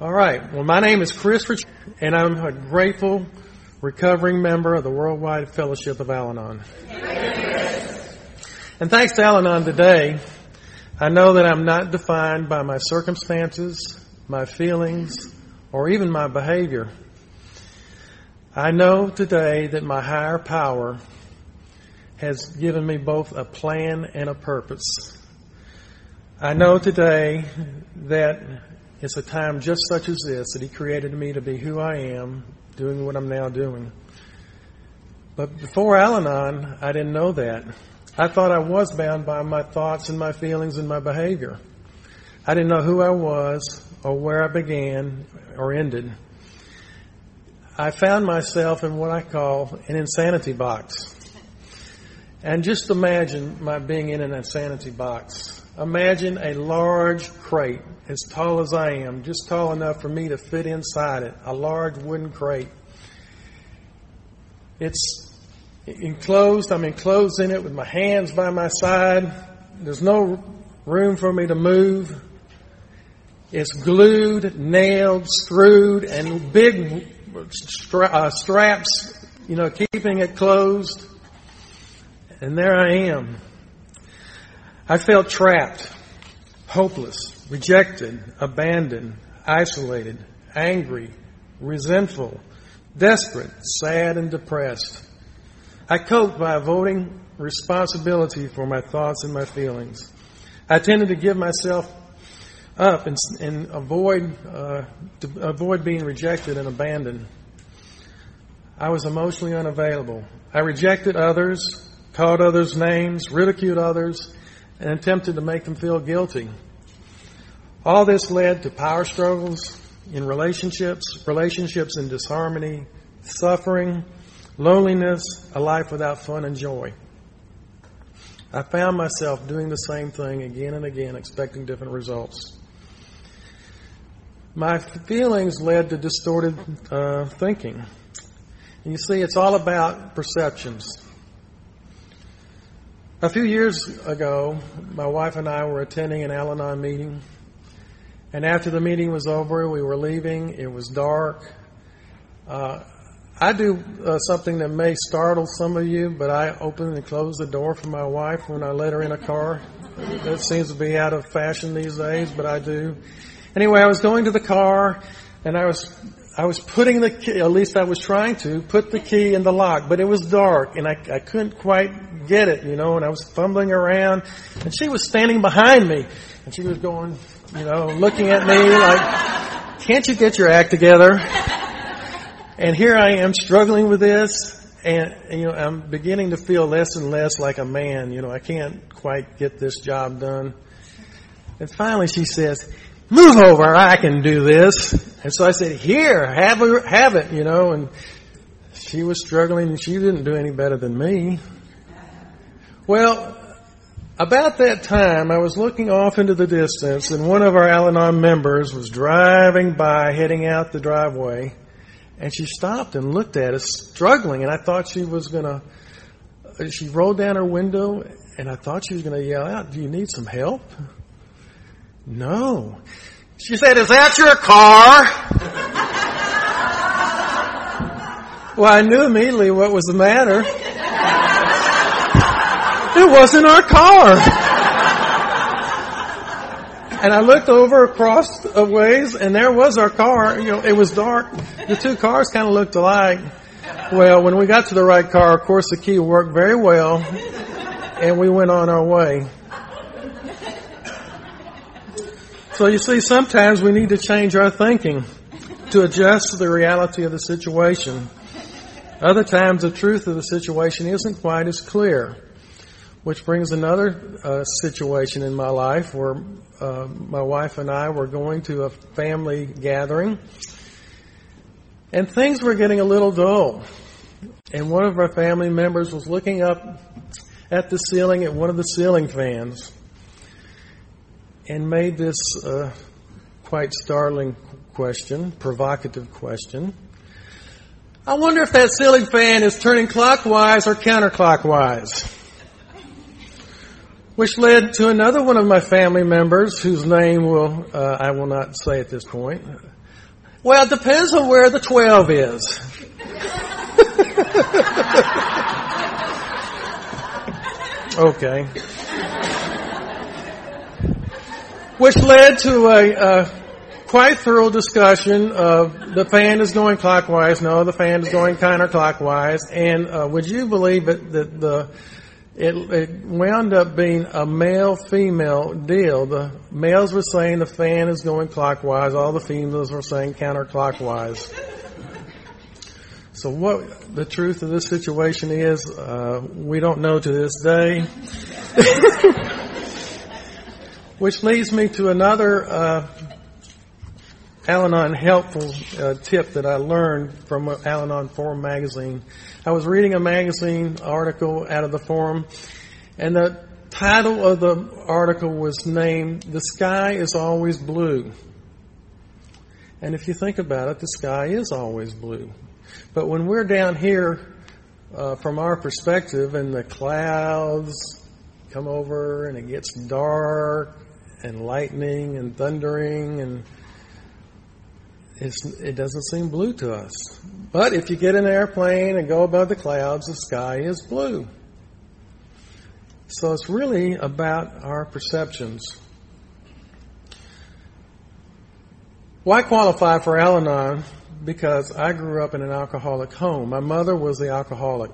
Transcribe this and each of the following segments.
All right. Well, my name is Chris Rich, and I'm a grateful, recovering member of the Worldwide Fellowship of Al Anon. And thanks to Al Anon today, I know that I'm not defined by my circumstances, my feelings, or even my behavior. I know today that my higher power has given me both a plan and a purpose. I know today that it's a time just such as this that He created me to be who I am, doing what I'm now doing. But before Al Anon, I didn't know that. I thought I was bound by my thoughts and my feelings and my behavior. I didn't know who I was or where I began or ended. I found myself in what I call an insanity box. And just imagine my being in an insanity box. Imagine a large crate as tall as I am, just tall enough for me to fit inside it, a large wooden crate. It's enclosed, I'm enclosed in it with my hands by my side. There's no room for me to move. It's glued, nailed, screwed, and big stra- uh, straps, you know, keeping it closed. And there I am. I felt trapped, hopeless, rejected, abandoned, isolated, angry, resentful, desperate, sad, and depressed. I coped by avoiding responsibility for my thoughts and my feelings. I tended to give myself up and, and avoid uh, avoid being rejected and abandoned. I was emotionally unavailable. I rejected others, called others names, ridiculed others, and attempted to make them feel guilty. All this led to power struggles in relationships, relationships in disharmony, suffering, loneliness, a life without fun and joy. I found myself doing the same thing again and again, expecting different results. My feelings led to distorted uh, thinking. And you see, it's all about perceptions. A few years ago, my wife and I were attending an Al Anon meeting. And after the meeting was over, we were leaving. It was dark. Uh, I do uh, something that may startle some of you, but I open and close the door for my wife when I let her in a car. That seems to be out of fashion these days, but I do. Anyway, I was going to the car and I was I was putting the key, at least I was trying to, put the key in the lock, but it was dark and I, I couldn't quite get it, you know, and I was fumbling around and she was standing behind me and she was going, you know, looking at me like, can't you get your act together? And here I am struggling with this and, you know, I'm beginning to feel less and less like a man, you know, I can't quite get this job done. And finally she says, move over, I can do this. And so I said, here, have, have it, you know, and she was struggling and she didn't do any better than me. Well, about that time, I was looking off into the distance and one of our Al-Anon members was driving by, heading out the driveway, and she stopped and looked at us, struggling, and I thought she was gonna, she rolled down her window, and I thought she was gonna yell out, do you need some help? No. She said, Is that your car? well, I knew immediately what was the matter. It wasn't our car. And I looked over across a ways and there was our car. You know, it was dark. The two cars kind of looked alike. Well, when we got to the right car, of course the key worked very well and we went on our way. So you see, sometimes we need to change our thinking to adjust to the reality of the situation. Other times the truth of the situation isn't quite as clear. Which brings another uh, situation in my life where uh, my wife and I were going to a family gathering and things were getting a little dull. And one of our family members was looking up at the ceiling at one of the ceiling fans and made this uh, quite startling question, provocative question. I wonder if that ceiling fan is turning clockwise or counterclockwise. Which led to another one of my family members, whose name will uh, I will not say at this point. Well, it depends on where the 12 is. okay. Which led to a, a, quite thorough discussion of the fan is going clockwise, no, the fan is going counterclockwise, and uh, would you believe it that the it, it wound up being a male-female deal. The males were saying the fan is going clockwise. All the females were saying counterclockwise. So what the truth of this situation is, uh, we don't know to this day. Which leads me to another uh, Al-Anon helpful uh, tip that I learned from Al-Anon Forum magazine. I was reading a magazine article out of the forum, and the title of the article was named "The Sky Is Always Blue." And if you think about it, the sky is always blue. But when we're down here, uh, from our perspective, and the clouds come over, and it gets dark, and lightning, and thundering, and it doesn't seem blue to us. But if you get in an airplane and go above the clouds, the sky is blue. So it's really about our perceptions. Why qualify for Al Anon? Because I grew up in an alcoholic home. My mother was the alcoholic.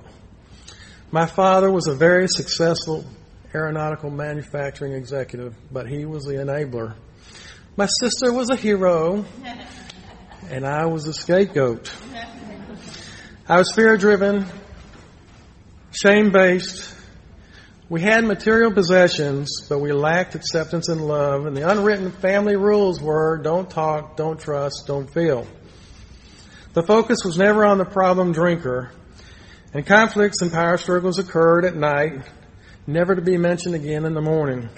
My father was a very successful aeronautical manufacturing executive, but he was the enabler. My sister was a hero and I was a scapegoat. I was fear driven, shame based. We had material possessions, but we lacked acceptance and love, and the unwritten family rules were don't talk, don't trust, don't feel. The focus was never on the problem drinker, and conflicts and power struggles occurred at night, never to be mentioned again in the morning.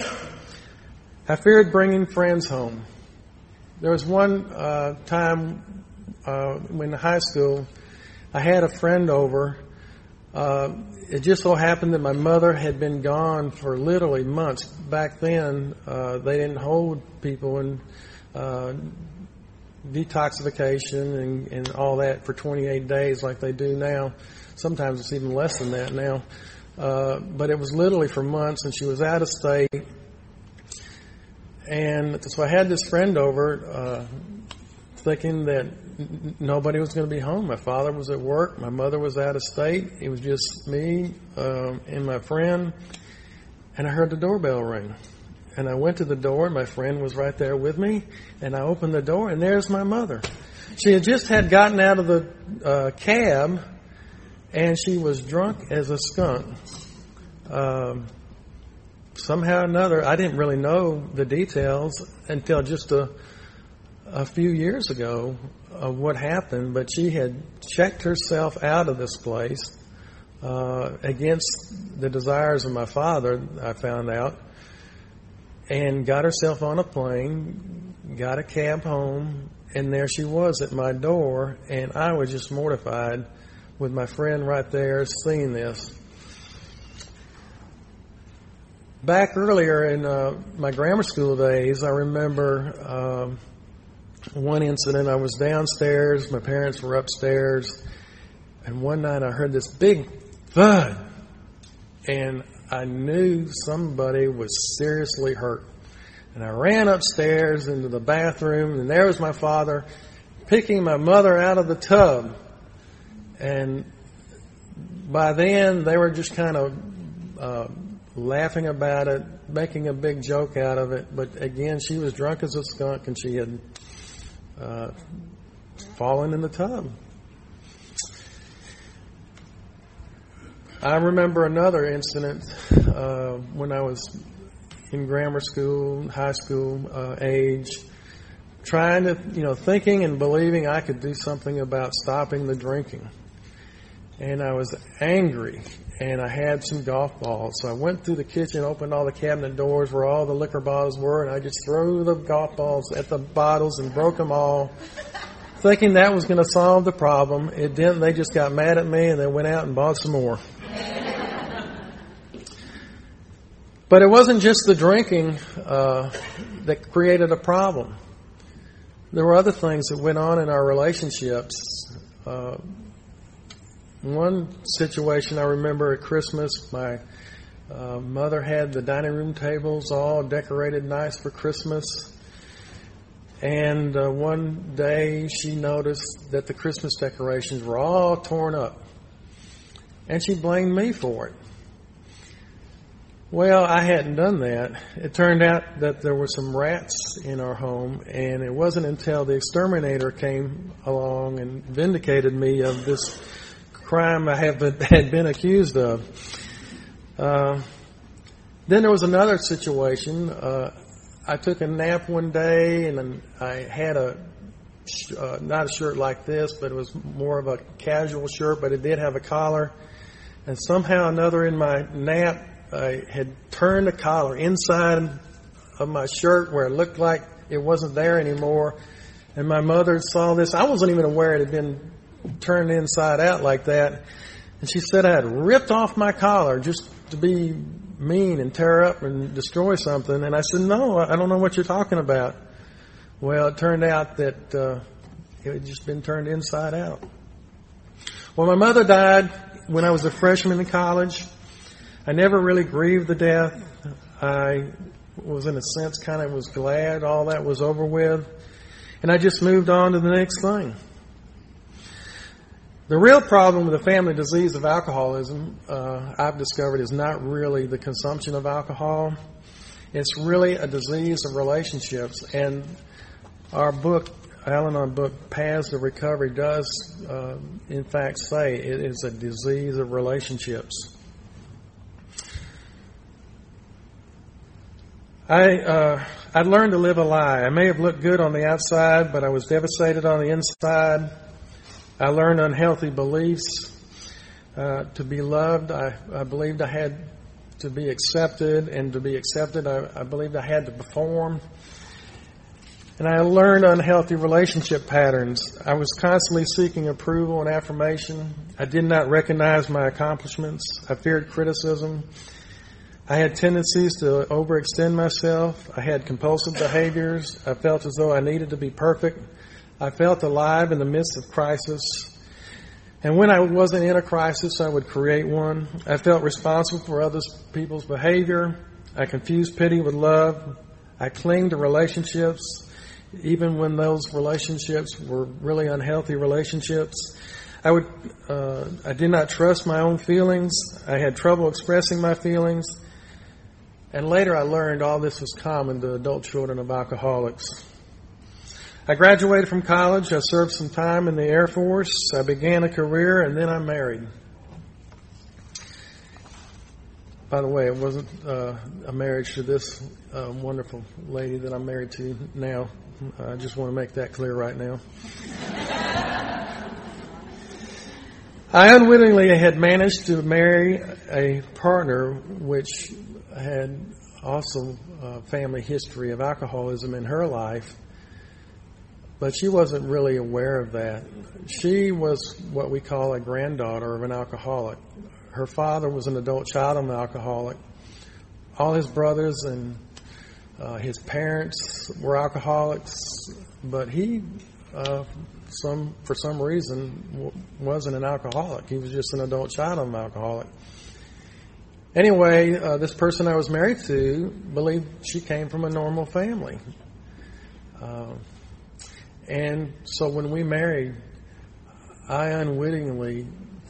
I feared bringing friends home. There was one uh, time uh, when in high school, I had a friend over. Uh, it just so happened that my mother had been gone for literally months. Back then, uh, they didn't hold people in uh, detoxification and, and all that for 28 days like they do now. Sometimes it's even less than that now. Uh, but it was literally for months, and she was out of state and so I had this friend over, uh, thinking that n- nobody was going to be home. My father was at work. My mother was out of state. It was just me um, and my friend. And I heard the doorbell ring. And I went to the door, and my friend was right there with me. And I opened the door, and there's my mother. She had just had gotten out of the uh, cab, and she was drunk as a skunk. Um, somehow or another, I didn't really know the details until just a, a few years ago of what happened, but she had checked herself out of this place uh, against the desires of my father, I found out, and got herself on a plane, got a cab home, and there she was at my door, and I was just mortified with my friend right there seeing this back earlier in uh, my grammar school days, I remember um, one incident. I was downstairs, my parents were upstairs, and one night I heard this big thud, and I knew somebody was seriously hurt. And I ran upstairs into the bathroom, and there was my father picking my mother out of the tub. And by then, they were just kind of uh, laughing about it, making a big joke out of it. But again, she was drunk as a skunk and she had uh, fallen in the tub. I remember another incident uh, when I was in grammar school, high school uh, age, trying to, you know, thinking and believing I could do something about stopping the drinking. And I was angry and I had some golf balls. So I went through the kitchen, opened all the cabinet doors where all the liquor bottles were, and I just threw the golf balls at the bottles and broke them all, thinking that was going to solve the problem. It didn't. They just got mad at me and they went out and bought some more. But it wasn't just the drinking uh, that created a problem. there were other things that went on in our relationships. Uh, one situation I remember at Christmas, my uh, mother had the dining room tables all decorated nice for Christmas. And uh, one day she noticed that the Christmas decorations were all torn up. And she blamed me for it. Well, I hadn't done that. It turned out that there were some rats in our home, and it wasn't until the exterminator came along and vindicated me of this crime I have been, had been accused of. Uh, then there was another situation. Uh, I took a nap one day, and I had a uh, not a shirt like this, but it was more of a casual shirt, but it did have a collar. And somehow or another in my nap, I had turned the collar inside of my shirt where it looked like it wasn't there anymore. And my mother saw this. I wasn't even aware it had been turned inside out like that. And she said I had ripped off my collar just to be mean and tear up and destroy something. And I said, no, I don't know what you're talking about. Well, it turned out that uh, it had just been turned inside out. Well, my mother died when I was a freshman in college. I never really grieved the death. I was in a sense kind of was glad all that was over with. And I just moved on to the next thing. The real problem with the family disease of alcoholism, uh, I've discovered, is not really the consumption of alcohol. It's really a disease of relationships. And our book, Al Anon book, Paths to Recovery, does, uh, in fact, say it is a disease of relationships. I uh, I'd learned to live a lie. I may have looked good on the outside, but I was devastated on the inside. I learned unhealthy beliefs. Uh, to be loved, I, I believed I had to be accepted, and to be accepted, I, I believed I had to perform. And I learned unhealthy relationship patterns. I was constantly seeking approval and affirmation. I did not recognize my accomplishments. I feared criticism. I had tendencies to overextend myself. I had compulsive behaviors. I felt as though I needed to be perfect. I felt alive in the midst of crisis. And when I wasn't in a crisis, I would create one. I felt responsible for other people's behavior. I confused pity with love. I clinged to relationships, even when those relationships were really unhealthy relationships. I would, uh, I did not trust my own feelings. I had trouble expressing my feelings. And later I learned all this was common to adult children of alcoholics. I graduated from college. I served some time in the Air Force. I began a career and then I married. By the way, it wasn't uh, a marriage to this uh, wonderful lady that I'm married to now. I just want to make that clear right now. I unwittingly had managed to marry a partner which had also a family history of alcoholism in her life, but she wasn't really aware of that. She was what we call a granddaughter of an alcoholic. Her father was an adult child of an alcoholic. All his brothers and uh, his parents were alcoholics, but he, uh, some for some reason, w- wasn't an alcoholic. He was just an adult child of an alcoholic. Anyway, uh, this person I was married to believed she came from a normal family. And so when we married, I unwittingly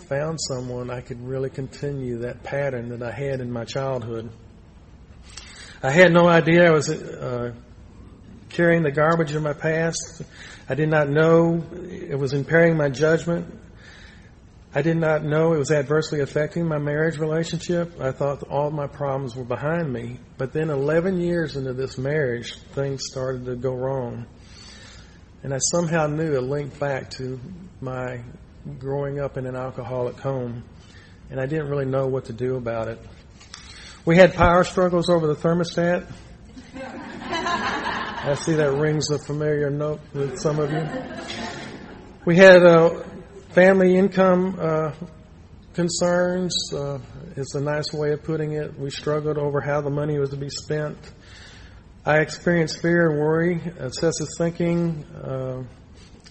found someone I could really continue that pattern that I had in my childhood. I had no idea I was uh, carrying the garbage of my past. I did not know it was impairing my judgment. I did not know it was adversely affecting my marriage relationship. I thought all my problems were behind me. But then 11 years into this marriage, things started to go wrong. And I somehow knew it linked back to my growing up in an alcoholic home. And I didn't really know what to do about it. We had power struggles over the thermostat. I see that rings a familiar note with some of you. We had uh, Family income uh, concerns uh, is a nice way of putting it. We struggled over how the money was to be spent. I experienced fear and worry, obsessive thinking. Uh,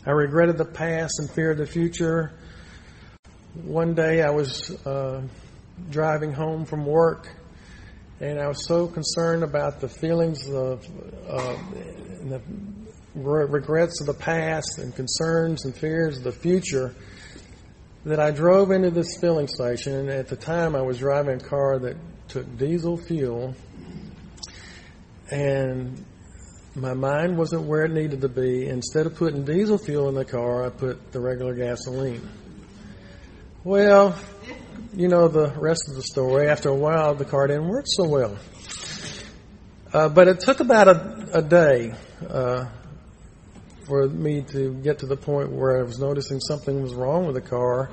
I regretted the past and feared the future. One day I was uh, driving home from work and I was so concerned about the feelings of uh, the regrets of the past and concerns and fears of the future that I drove into this filling station. And at the time, I was driving a car that took diesel fuel, and my mind wasn't where it needed to be. Instead of putting diesel fuel in the car, I put the regular gasoline. Well, you know the rest of the story. After a while, the car didn't work so well. Uh, but it took about a, a day uh, for me to get to the point where I was noticing something was wrong with the car,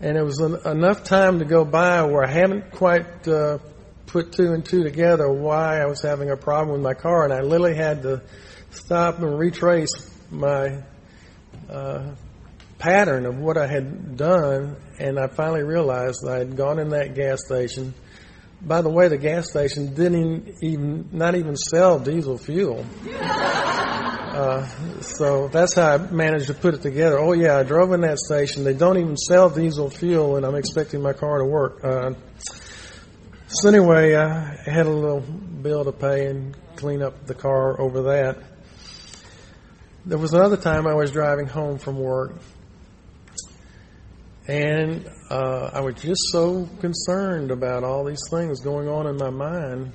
and it was en- enough time to go by where I haven't quite uh, put two and two together why I was having a problem with my car, and I literally had to stop and retrace my uh, pattern of what I had done, and I finally realized I had gone in that gas station. By the way, the gas station didn't even not even sell diesel fuel. Uh, so that's how I managed to put it together. Oh yeah, I drove in that station. They don't even sell diesel fuel, and I'm expecting my car to work. Uh, so anyway, I had a little bill to pay and clean up the car over that. There was another time I was driving home from work and uh, I was just so concerned about all these things going on in my mind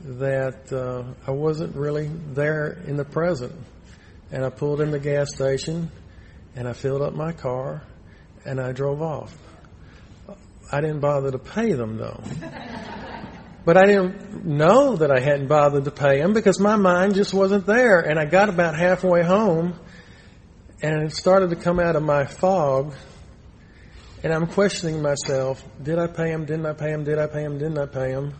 that uh, I wasn't really there in the present. And I pulled in the gas station and I filled up my car and I drove off. I didn't bother to pay them though. But I didn't know that I hadn't bothered to pay them because my mind just wasn't there. And I got about halfway home and it started to come out of my fog and I'm questioning myself, did I pay him? Didn't I pay him? Did I pay him? Didn't I pay him?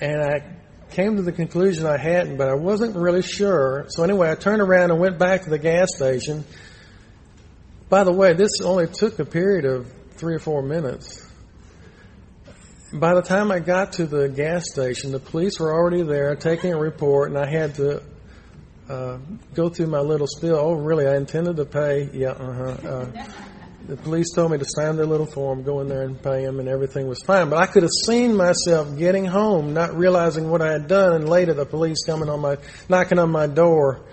And I came to the conclusion I hadn't, but I wasn't really sure. So anyway, I turned around and went back to the gas station. By the way, this only took a period of three or four minutes. By the time I got to the gas station, the police were already there taking a report, and I had to uh, go through my little spiel. Oh, really? I intended to pay. Yeah, uh-huh. Uh, the police told me to sign their little form, go in there and pay them, and everything was fine. But I could have seen myself getting home, not realizing what I had done, and later the police coming on my, knocking on my door,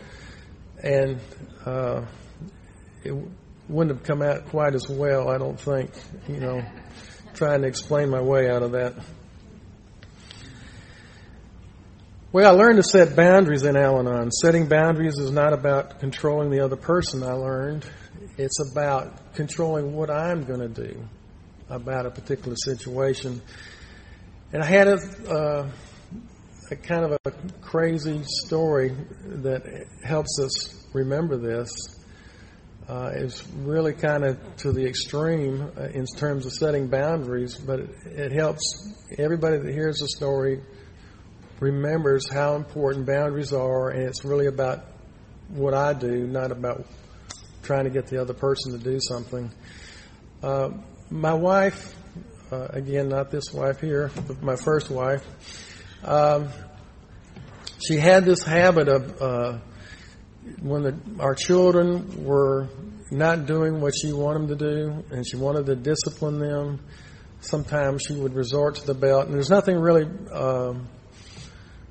and uh, it wouldn't have come out quite as well, I don't think. You know, trying to explain my way out of that. Well, I learned to set boundaries in Al Anon. Setting boundaries is not about controlling the other person, I learned. It's about controlling what I'm going to do about a particular situation. And I had a, uh, a kind of a crazy story that helps us remember this. Uh, it's really kind of to the extreme uh, in terms of setting boundaries, but it, it helps everybody that hears the story remembers how important boundaries are, and it's really about what I do, not about trying to get the other person to do something. Uh, my wife, uh, again, not this wife here, but my first wife, um, she had this habit of uh, when the, our children were not doing what she wanted them to do, and she wanted to discipline them. Sometimes she would resort to the belt, and there's nothing really um,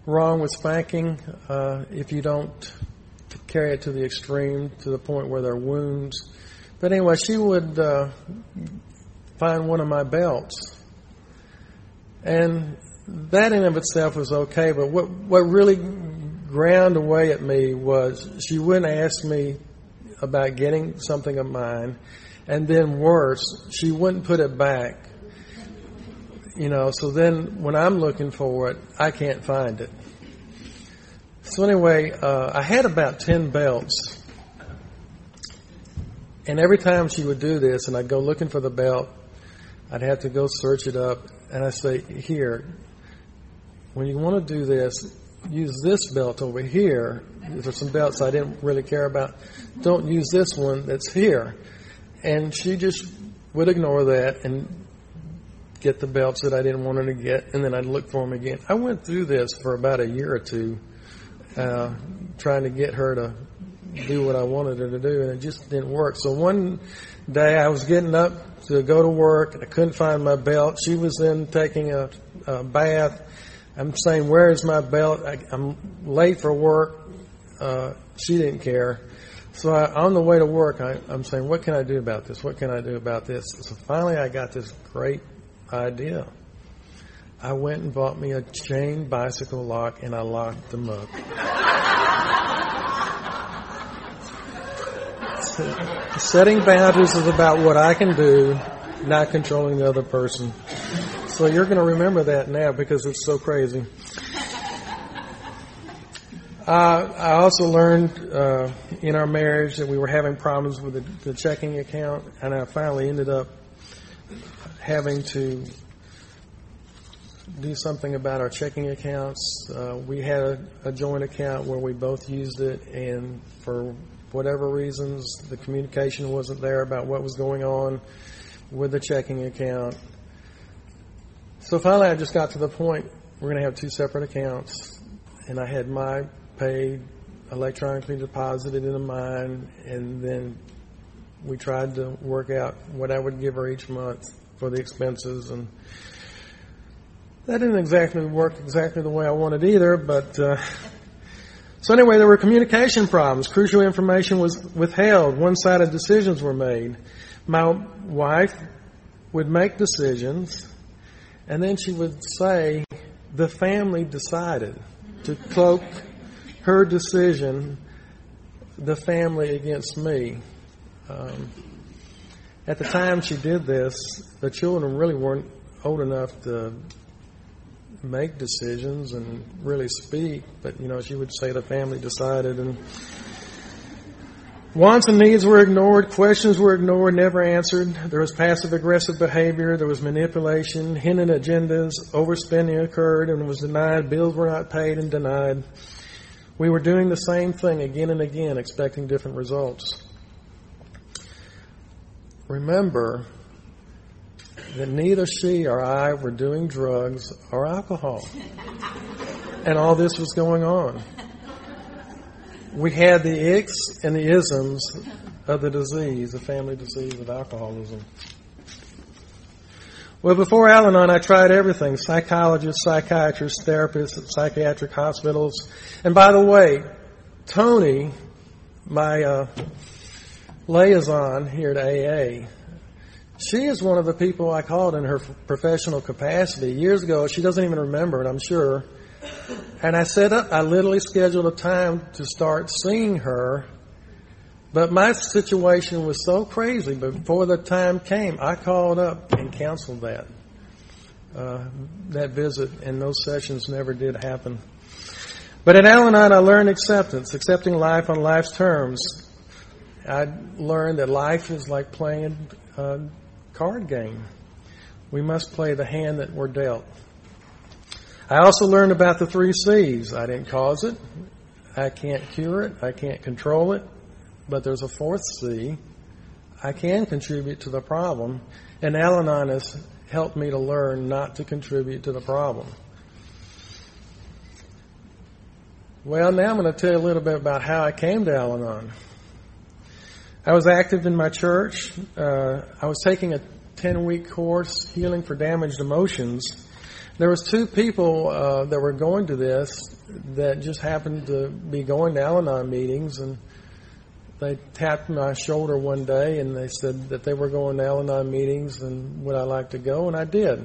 wrong with spanking uh, if you don't carry it to the extreme to the point where there are wounds. But anyway, she would uh, find one of my belts, and that in of itself was okay. But what what really ground away at me was she wouldn't ask me about getting something of mine, and then worse, she wouldn't put it back. You know, so then when I'm looking for it, I can't find it. So anyway, uh, I had about 10 belts. And every time she would do this and I'd go looking for the belt, I'd have to go search it up and I say, here, when you want to do this, use this belt over here. There's some belts I didn't really care about. Don't use this one that's here. And she just would ignore that and get the belts that I didn't want her to get, and then I'd look for them again. I went through this for about a year or two, uh, trying to get her to do what I wanted her to do, and it just didn't work. So one day I was getting up to go to work, and I couldn't find my belt. She was then taking a, a bath. I'm saying, "Where is my belt?" I, I'm late for work. Uh, she didn't care. So I, on the way to work, I, I'm saying, what can I do about this? What can I do about this? So finally, I got this great idea. I went and bought me a chain bicycle lock and I locked them up. Setting boundaries is about what I can do, not controlling the other person. So you're going to remember that now because it's so crazy. Uh, I also learned uh, in our marriage that we were having problems with the, the checking account, and I finally ended up having to do something about our checking accounts. Uh, we had a, a, joint account where we both used it, and for whatever reasons, the communication wasn't there about what was going on with the checking account. So finally, I just got to the point we're going to have two separate accounts, and I had my paid electronically deposited into mine, and then we tried to work out what I would give her each month for the expenses, and that didn't exactly work exactly the way I wanted either. But uh, so anyway, there were communication problems. Crucial information was withheld. One-sided decisions were made. My wife would make decisions, and then she would say, "The family decided." To cloak her decision, the family against me. Um, at the time she did this, the children really weren't old enough to make decisions and really speak, but you know, she would say the family decided and wants and needs were ignored, questions were ignored, never answered. There was passive aggressive behavior, there was manipulation, hidden agendas, overspending occurred and was denied, bills were not paid and denied. We were doing the same thing again and again, expecting different results. Remember that neither she or I were doing drugs or alcohol. And all this was going on. We had the icks and the isms of the disease, the family disease of alcoholism. Well, before Al Anon, I tried everything psychologists, psychiatrists, therapists, psychiatric hospitals. And by the way, Tony, my uh, liaison here at AA, she is one of the people I called in her professional capacity years ago. She doesn't even remember it, I'm sure. And I set up, I literally scheduled a time to start seeing her but my situation was so crazy. Before the time came, I called up and canceled that uh, that visit, and those sessions never did happen. But at Al-Anon, I learned acceptance, accepting life on life's terms. I learned that life is like playing a card game. We must play the hand that we're dealt. I also learned about the three C's. I didn't cause it. I can't cure it. I can't control it but there's a fourth C. I can contribute to the problem, and Al Anon has helped me to learn not to contribute to the problem. Well, now I'm going to tell you a little bit about how I came to Al Anon. I was active in my church. Uh, I was taking a 10 week course, Healing for Damaged Emotions. There was two people uh, that were going to this that just happened to be going to Al Anon meetings, and they tapped my shoulder one day and they said that they were going to Al-Anon meetings and would I like to go, and I did.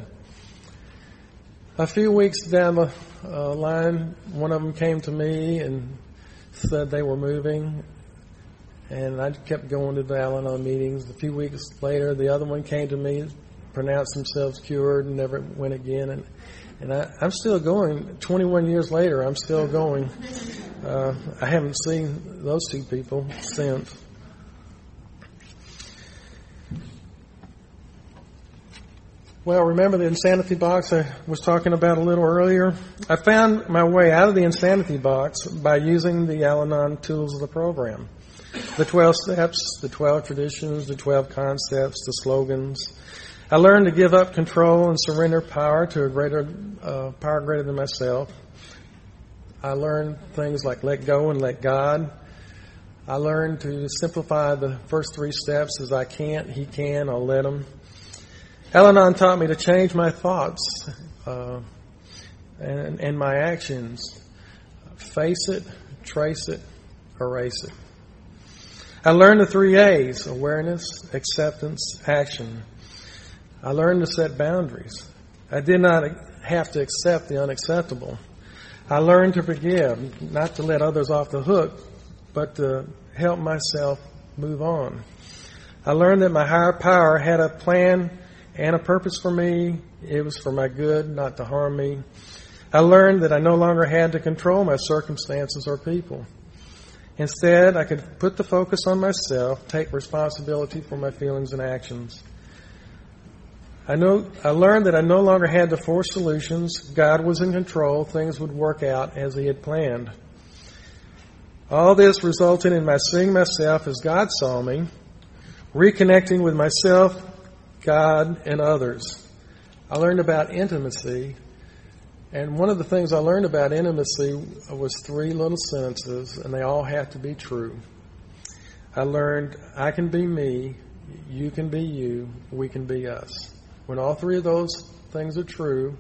A few weeks down the uh, line, one of them came to me and said they were moving, and I kept going to the Al-Anon meetings. A few weeks later, the other one came to me, pronounced themselves cured, and never went again. And and I, I'm still going. 21 years later, I'm still going. Uh, I haven't seen those two people since. Well, remember the insanity box I was talking about a little earlier? I found my way out of the insanity box by using the Al Anon tools of the program. The 12 steps, the 12 traditions, the 12 concepts, the slogans. I learned to give up control and surrender power to a greater uh, power greater than myself. I learned things like let go and let God. I learned to simplify the first three steps as I can't, He can, I'll let Him. Al Anon taught me to change my thoughts uh, and, and my actions. Face it, trace it, erase it. I learned the three A's awareness, acceptance, action. I learned to set boundaries. I did not have to accept the unacceptable. I learned to forgive, not to let others off the hook, but to help myself move on. I learned that my higher power had a plan and a purpose for me. It was for my good, not to harm me. I learned that I no longer had to control my circumstances or people. Instead, I could put the focus on myself, take responsibility for my feelings and actions. I know I learned that I no longer had to force solutions. God was in control. Things would work out as He had planned. All this resulted in my seeing myself as God saw me, reconnecting with myself, God, and others. I learned about intimacy and one of the things I learned about intimacy was three little sentences, and they all have to be true. I learned I can be me, you can be you, we can be us. When all three of those things are true,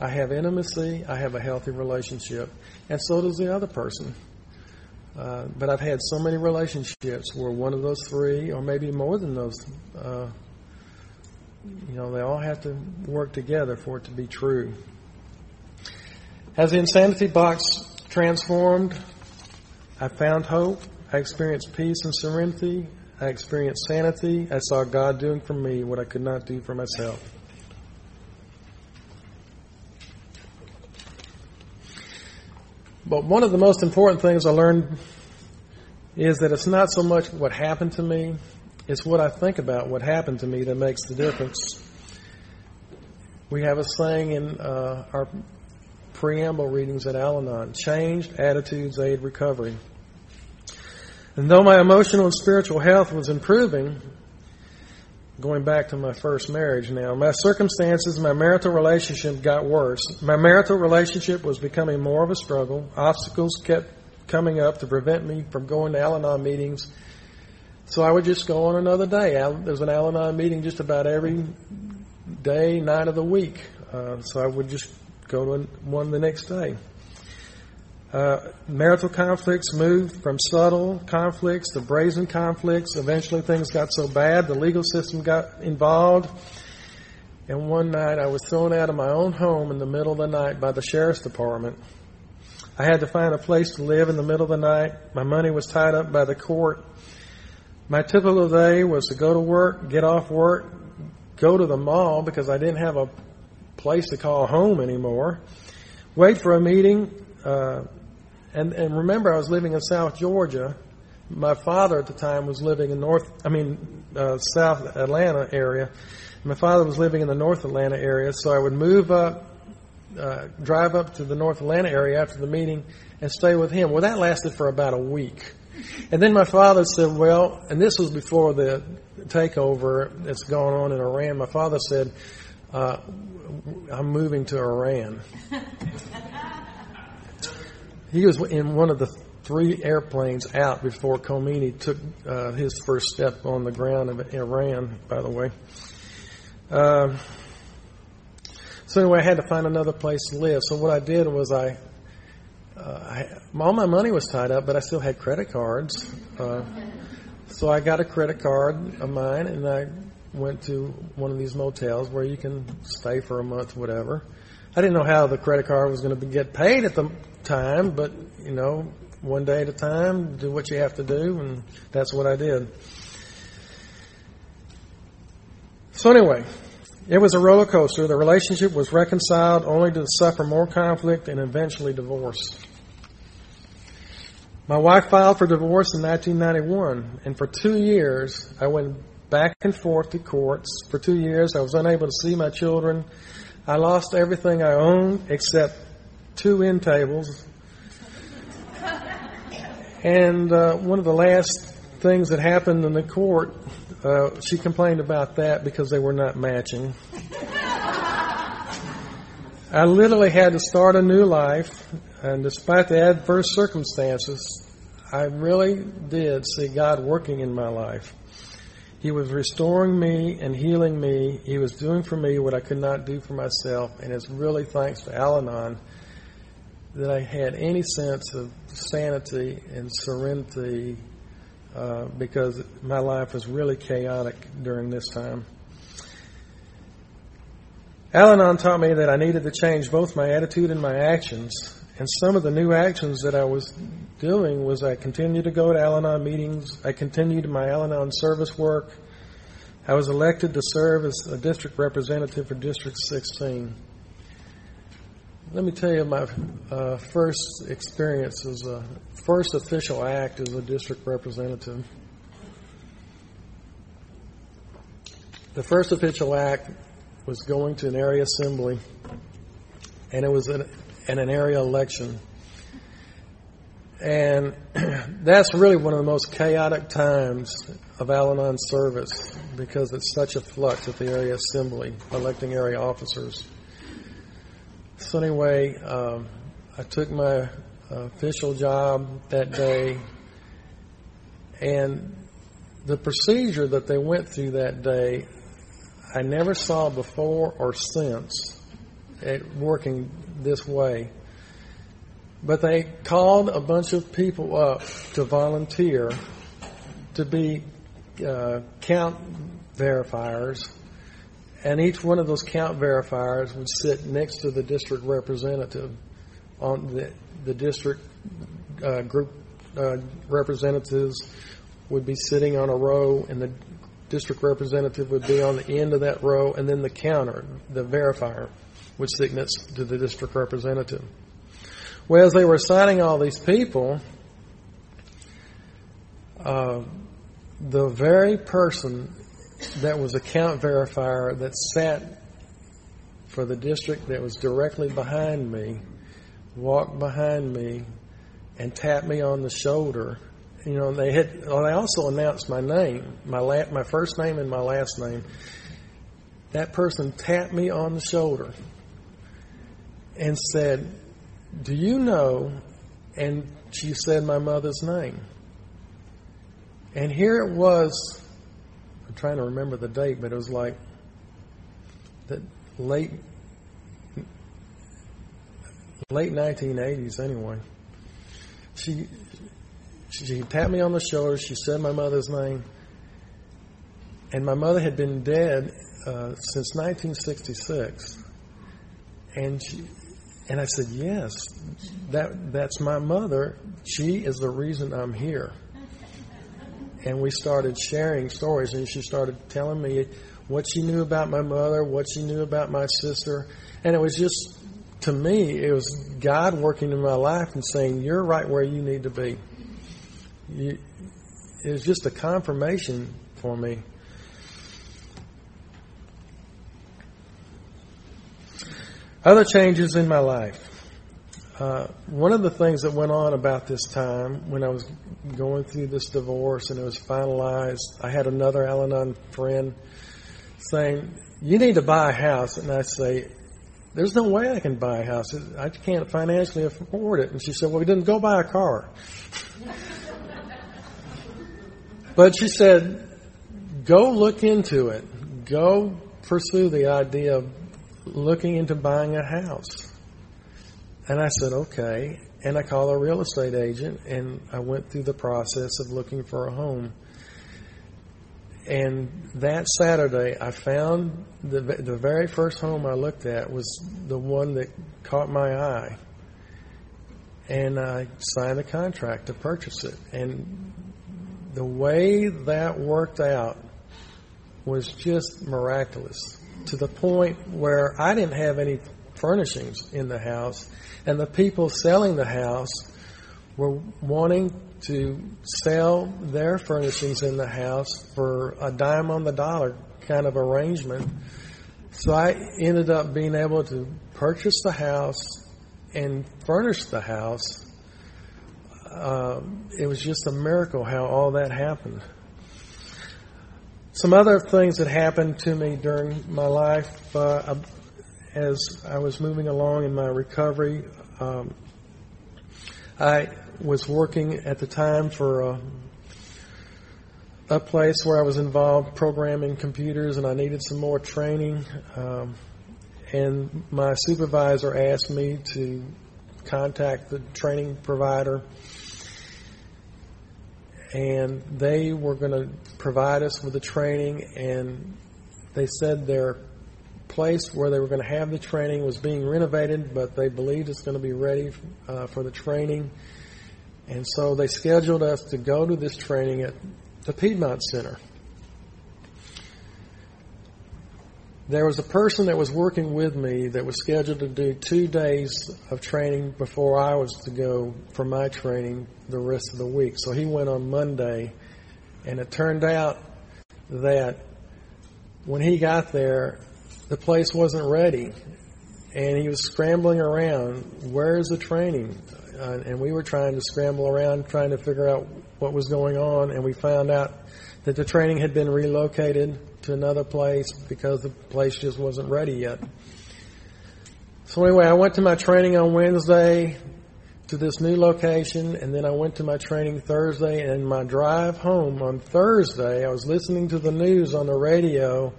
I have intimacy, I have a healthy relationship, and so does the other person. Uh, but I've had so many relationships where one of those three, or maybe more than those, uh, you know, they all have to work together for it to be true. Has the insanity box transformed, I found hope. I experienced peace and serenity. I experienced sanity. I saw God doing for me what I could not do for myself. But one of the most important things I learned is that it's not so much what happened to me, it's what I think about what happened to me that makes the difference. We have a saying in uh, our preamble readings at Al Anon. Changed attitudes aid recovery. And though my emotional and spiritual health was improving, going back to my first marriage now, my circumstances, my marital relationship got worse. My marital relationship was becoming more of a struggle. Obstacles kept coming up to prevent me from going to Al Anon meetings. So I would just go on another day. There's an Al Anon meeting just about every day, night of the week. Uh, so I would just go to one the next day. Uh, marital conflicts moved from subtle conflicts to brazen conflicts. Eventually, things got so bad, the legal system got involved. And one night, I was thrown out of my own home in the middle of the night by the sheriff's department. I had to find a place to live in the middle of the night. My money was tied up by the court. My typical day was to go to work, get off work, go to the mall because I didn't have a place to call home anymore. Wait for a meeting. Uh, and, and remember, I was living in South Georgia. My father at the time was living in North, I mean, uh, South Atlanta area. My father was living in the North Atlanta area, so I would move up, uh, drive up to the North Atlanta area after the meeting and stay with him. Well, that lasted for about a week. And then my father said, well, and this was before the takeover that's going on in Iran. My father said, uh, I'm moving to Iran. he was in one of the three airplanes out before Khomeini took uh, his first step on the ground of Iran, by the way. Uh, so anyway, I had to find another place to live. So what I did was I, uh, I all my money was tied up, but I still had credit cards. Uh, so I got a credit card of mine, and I went to one of these motels where you can stay for a month, whatever. I didn't know how the credit card was going to get paid at the time, but you know, one day at a time, do what you have to do, and that's what I did. So anyway, it was a roller coaster. The relationship was reconciled only to suffer more conflict and eventually divorce. My wife filed for divorce in 1991, and for two years I went back and forth to courts. For two years, I was unable to see my children. I lost everything I owned except two end tables. And uh, one of the last things that happened in the court, uh, she complained about that because they were not matching. I literally had to start a new life, and despite the adverse circumstances, I really did see God working in my life. He was restoring me and healing me. He was doing for me what I could not do for myself, and it's really thanks to Al Anon that I had any sense of sanity and serenity uh, because my life was really chaotic during this time. Al Anon taught me that I needed to change both my attitude and my actions. And some of the new actions that I was doing was I continued to go to Al Anon meetings. I continued my Al Anon service work. I was elected to serve as a district representative for District 16. Let me tell you my uh, first experience as a first official act as a district representative. The first official act was going to an area assembly, and it was an, in an area election. And that's really one of the most chaotic times of Al Anon service because it's such a flux at the area assembly, electing area officers. So, anyway, um, I took my official job that day, and the procedure that they went through that day, I never saw before or since it working this way. But they called a bunch of people up to volunteer to be uh, count verifiers, and each one of those count verifiers would sit next to the district representative on the the district uh, group uh, representatives would be sitting on a row, and the district representative would be on the end of that row, and then the counter, the verifier, sit next to the district representative. Well, as they were assigning all these people, uh, the very person that was account verifier that sat for the district that was directly behind me walked behind me and tapped me on the shoulder you know, they had. Well, they also announced my name, my la- my first name and my last name. That person tapped me on the shoulder and said, "Do you know?" And she said my mother's name. And here it was. I'm trying to remember the date, but it was like the late late 1980s anyway. She she tapped me on the shoulder. She said my mother's name. And my mother had been dead uh, since 1966. And she, and I said, yes, that that's my mother. She is the reason I'm here. And we started sharing stories, and she started telling me what she knew about my mother, what she knew about my sister, and it was just to me, it was God working in my life and saying, "You're right where you need to be." you, it was just a confirmation for me. Other changes in my life. Uh, one of the things that went on about this time when I was going through this divorce and it was finalized, I had another Al Anon friend saying, You need to buy a house. And I say, There's no way I can buy a house. I can't financially afford it. And she said, Well, then go buy a car. But she said, go look into it. Go pursue the idea of looking into buying a house. And I said, okay. And I called a real estate agent and I went through the process of looking for a home. And that Saturday, I found the, the very first home I looked at was the one that caught my eye. And I signed a contract to purchase it. And the way that worked out was just miraculous to the point where I didn't have any furnishings in the house, and the people selling the house were wanting to sell their furnishings in the house for a dime on the dollar kind of arrangement. So I ended up being able to purchase the house and furnish the house uh, it was just a miracle how all that happened. Some other things that happened to me during my life uh, as I was moving along in my recovery. Um, I was working at the time for a, a, place where I was involved programming computers, and I needed some more training. Um, and my supervisor asked me to contact the training provider, and they were going to provide us with the training. And they said their place where they were going to have the training was being renovated, but they believed it's going to be ready uh, for the training. And so they scheduled us to go to this training at the Piedmont Center. There was a person that was working with me that was scheduled to do two days of training before I was to go for my training the rest of the week. So he went on Monday, and it turned out that when he got there, the place wasn't ready. And he was scrambling around, where's the training? Uh, and we were trying to scramble around trying to figure out what was going on, and we found out that the training had been relocated to another place because the place just wasn't ready yet. So anyway, I went to my training on Wednesday to this new location, and then I went to my training Thursday. And my drive home on Thursday, I was listening to the news on the radio,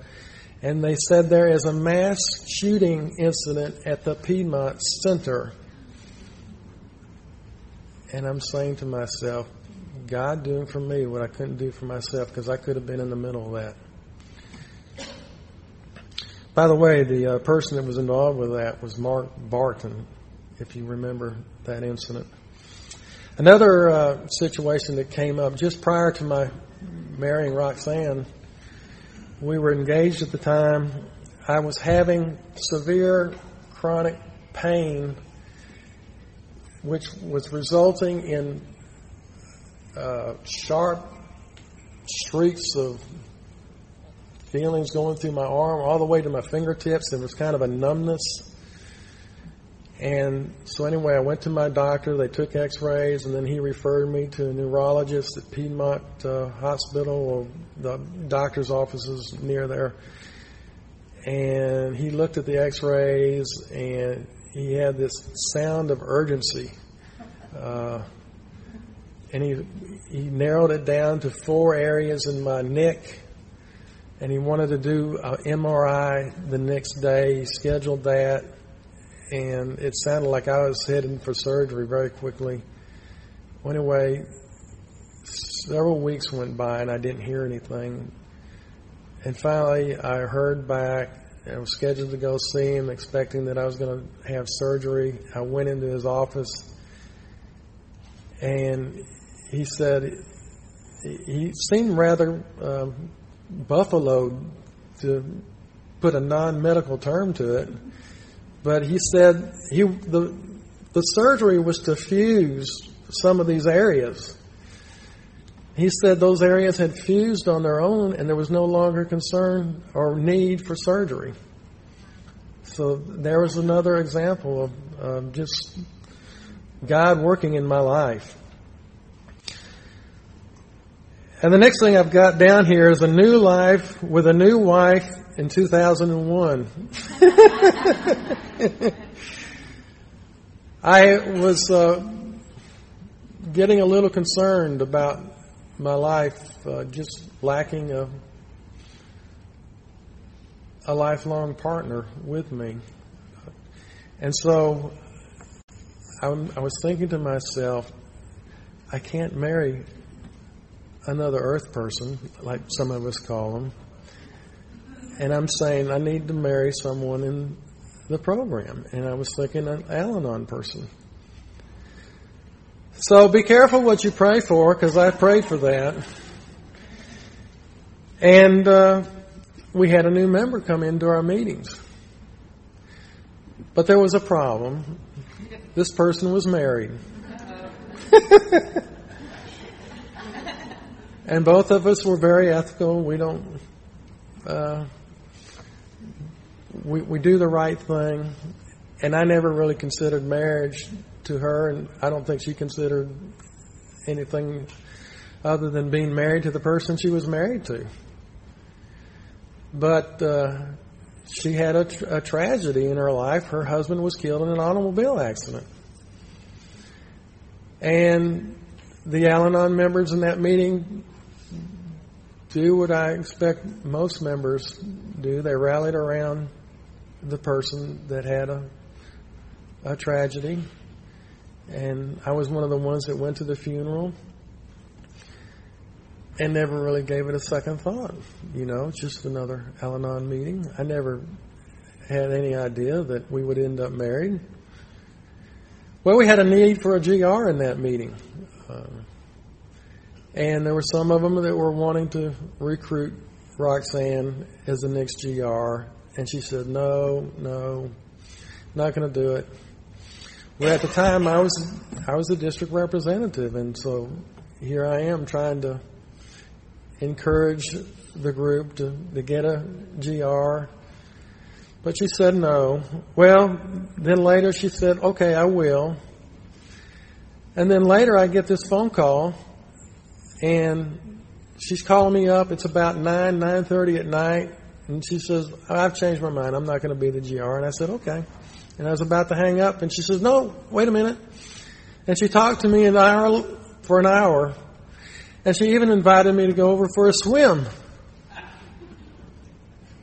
and they said there is a mass shooting incident at the Piedmont Center. And I'm saying to myself, God doing for me what I couldn't do for myself because I could have been in the middle of that. By the way, the uh, person that was involved with that was Mark Barton, if you remember that incident. Another uh, situation that came up just prior to my marrying Roxanne, we were engaged at the time. I was having severe chronic pain, which was resulting in uh, sharp streaks of feelings going through my arm all the way to my fingertips. There was kind of a numbness. And so anyway, I went to my doctor. They took X-rays, and then he referred me to a neurologist at Piedmont uh, Hospital, or the doctor's offices near there. And he looked at the X-rays, and he had this sound of urgency. Uh, and he he narrowed it down to four areas in my neck and he wanted to do an MRI the next day. He scheduled that, and it sounded like I was heading for surgery very quickly. Well, anyway, several weeks went by, and I didn't hear anything. And finally, I heard back. I was scheduled to go see him, expecting that I was going to have surgery. I went into his office, and he said he seemed rather um, Buffalo to put a non-medical term to it, but he said he the the surgery was to fuse some of these areas. He said those areas had fused on their own, and there was no longer concern or need for surgery. So there was another example of um, just God working in my life. And the next thing I've got down here is a new life with a new wife in 2001. I was uh, getting a little concerned about my life uh, just lacking a, a lifelong partner with me. And so I, I was thinking to myself, I can't marry another earth person, like some of us call them. And I'm saying I need to marry someone in the program. And I was thinking an Al Anon person. So be careful what you pray for, because I prayed for that. And uh, we had a new member come into our meetings. But there was a problem. This person was married. And both of us were very ethical. We don't, uh, we, we do the right thing. And I never really considered marriage to her, and I don't think she considered anything other than being married to the person she was married to. But uh, she had a, tra- a tragedy in her life. Her husband was killed in an automobile accident. And the Al Anon members in that meeting do what I expect most members do. They rallied around the person that had a, a tragedy. And I was one of the ones that went to the funeral and never really gave it a second thought. You know, just another Al Anon meeting. I never had any idea that we would end up married. Well, we had a need for a GR in that meeting. Uh, and there were some of them that were wanting to recruit Roxanne as the next GR. And she said, no, no, not going to do it. Well, at the time, I was I was a district representative, and so here I am trying to encourage the group to, to get a GR. But she said no. Well, then later she said, okay, I will. And then later I get this phone call and she's calling me up. It's about 9, 9.30 at night. And she says, I've changed my mind. I'm not going to be the GR. And I said, okay. And I was about to hang up and she says, no, wait a minute. And she talked to me an hour, for an hour and she even invited me to go over for a swim.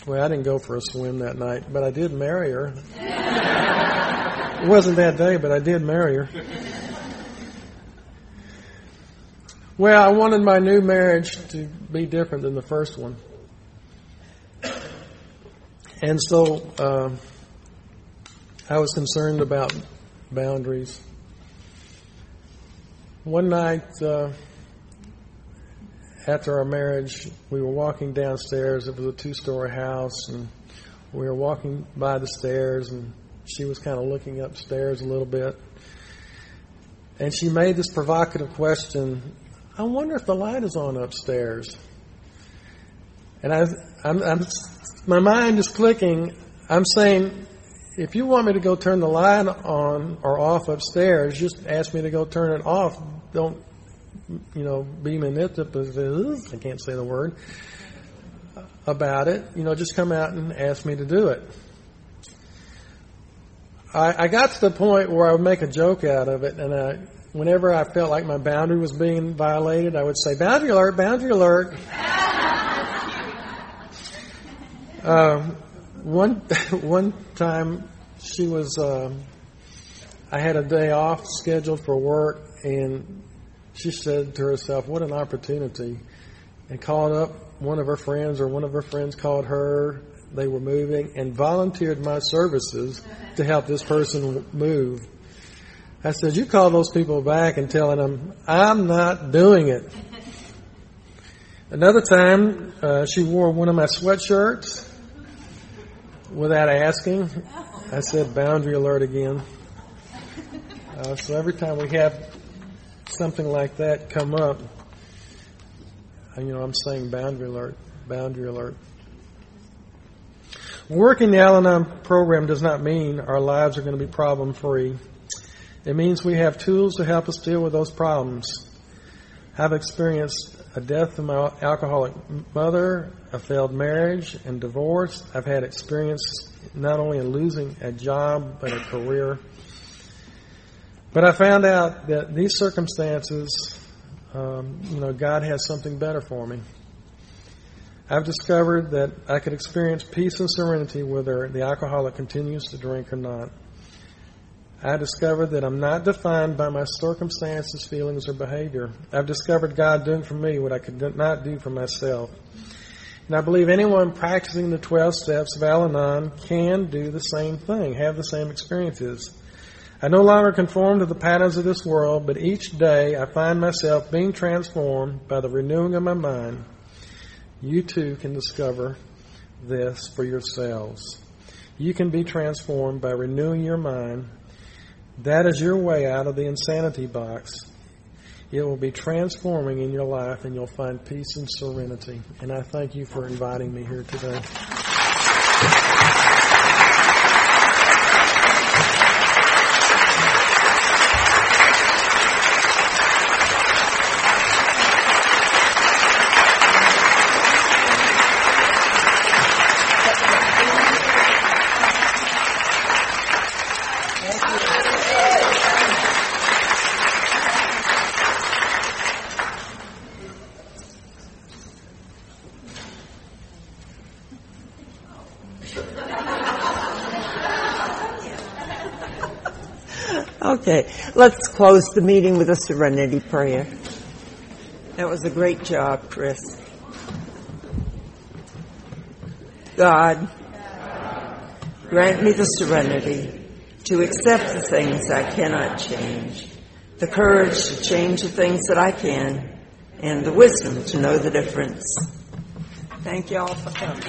Well, I didn't go for a swim that night, but I did marry her. it wasn't that day, but I did marry her. Well, I wanted my new marriage to be different than the first one. And so uh, I was concerned about boundaries. One night, uh, after our marriage, we were walking downstairs. It was a two-story house, and we were walking by the stairs, and she was kind of looking upstairs a little bit. And she made this provocative question, I wonder if the light is on upstairs. And I, I'm, I'm, my mind is clicking. I'm saying, if you want me to go turn the light on or off upstairs, just ask me to go turn it off. Don't you know, be manipulative, I can't say the word, about it, you know, just come out and ask me to do it. I, I got to the point where I would make a joke out of it, and I, whenever I felt like my boundary was being violated, I would say, boundary alert, boundary alert. um, one, one time she was, um, I had a day off scheduled for work, and she said to herself, What an opportunity. And called up one of her friends, or one of her friends called her. They were moving and volunteered my services to help this person move. I said, You call those people back and telling them, I'm not doing it. Another time, uh, she wore one of my sweatshirts without asking. I said, Boundary alert again. Uh, so every time we have something like that come up, you know, I'm saying boundary alert, boundary alert. Working the Al Anon program does not mean our lives are going to be problem free. It means we have tools to help us deal with those problems. I've experienced a death of my alcoholic mother, a failed marriage, and divorce. I've had experience not only in losing a job, but a career. But I found out that these circumstances, um, you know, God has something better for me. I've discovered that I could experience peace and serenity whether the alcoholic continues to drink or not. I discovered that I'm not defined by my circumstances, feelings, or behavior. I've discovered God doing for me what I could not do for myself. And I believe anyone practicing the 12 steps of Al Anon can do the same thing, have the same experiences. I no longer conform to the patterns of this world, but each day I find myself being transformed by the renewing of my mind. You too can discover this for yourselves. You can be transformed by renewing your mind. That is your way out of the insanity box. It will be transforming in your life and you'll find peace and serenity. And I thank you for inviting me here today. Okay, let's close the meeting with a serenity prayer. That was a great job, Chris. God, grant me the serenity to accept the things I cannot change, the courage to change the things that I can, and the wisdom to know the difference. Thank you all for coming.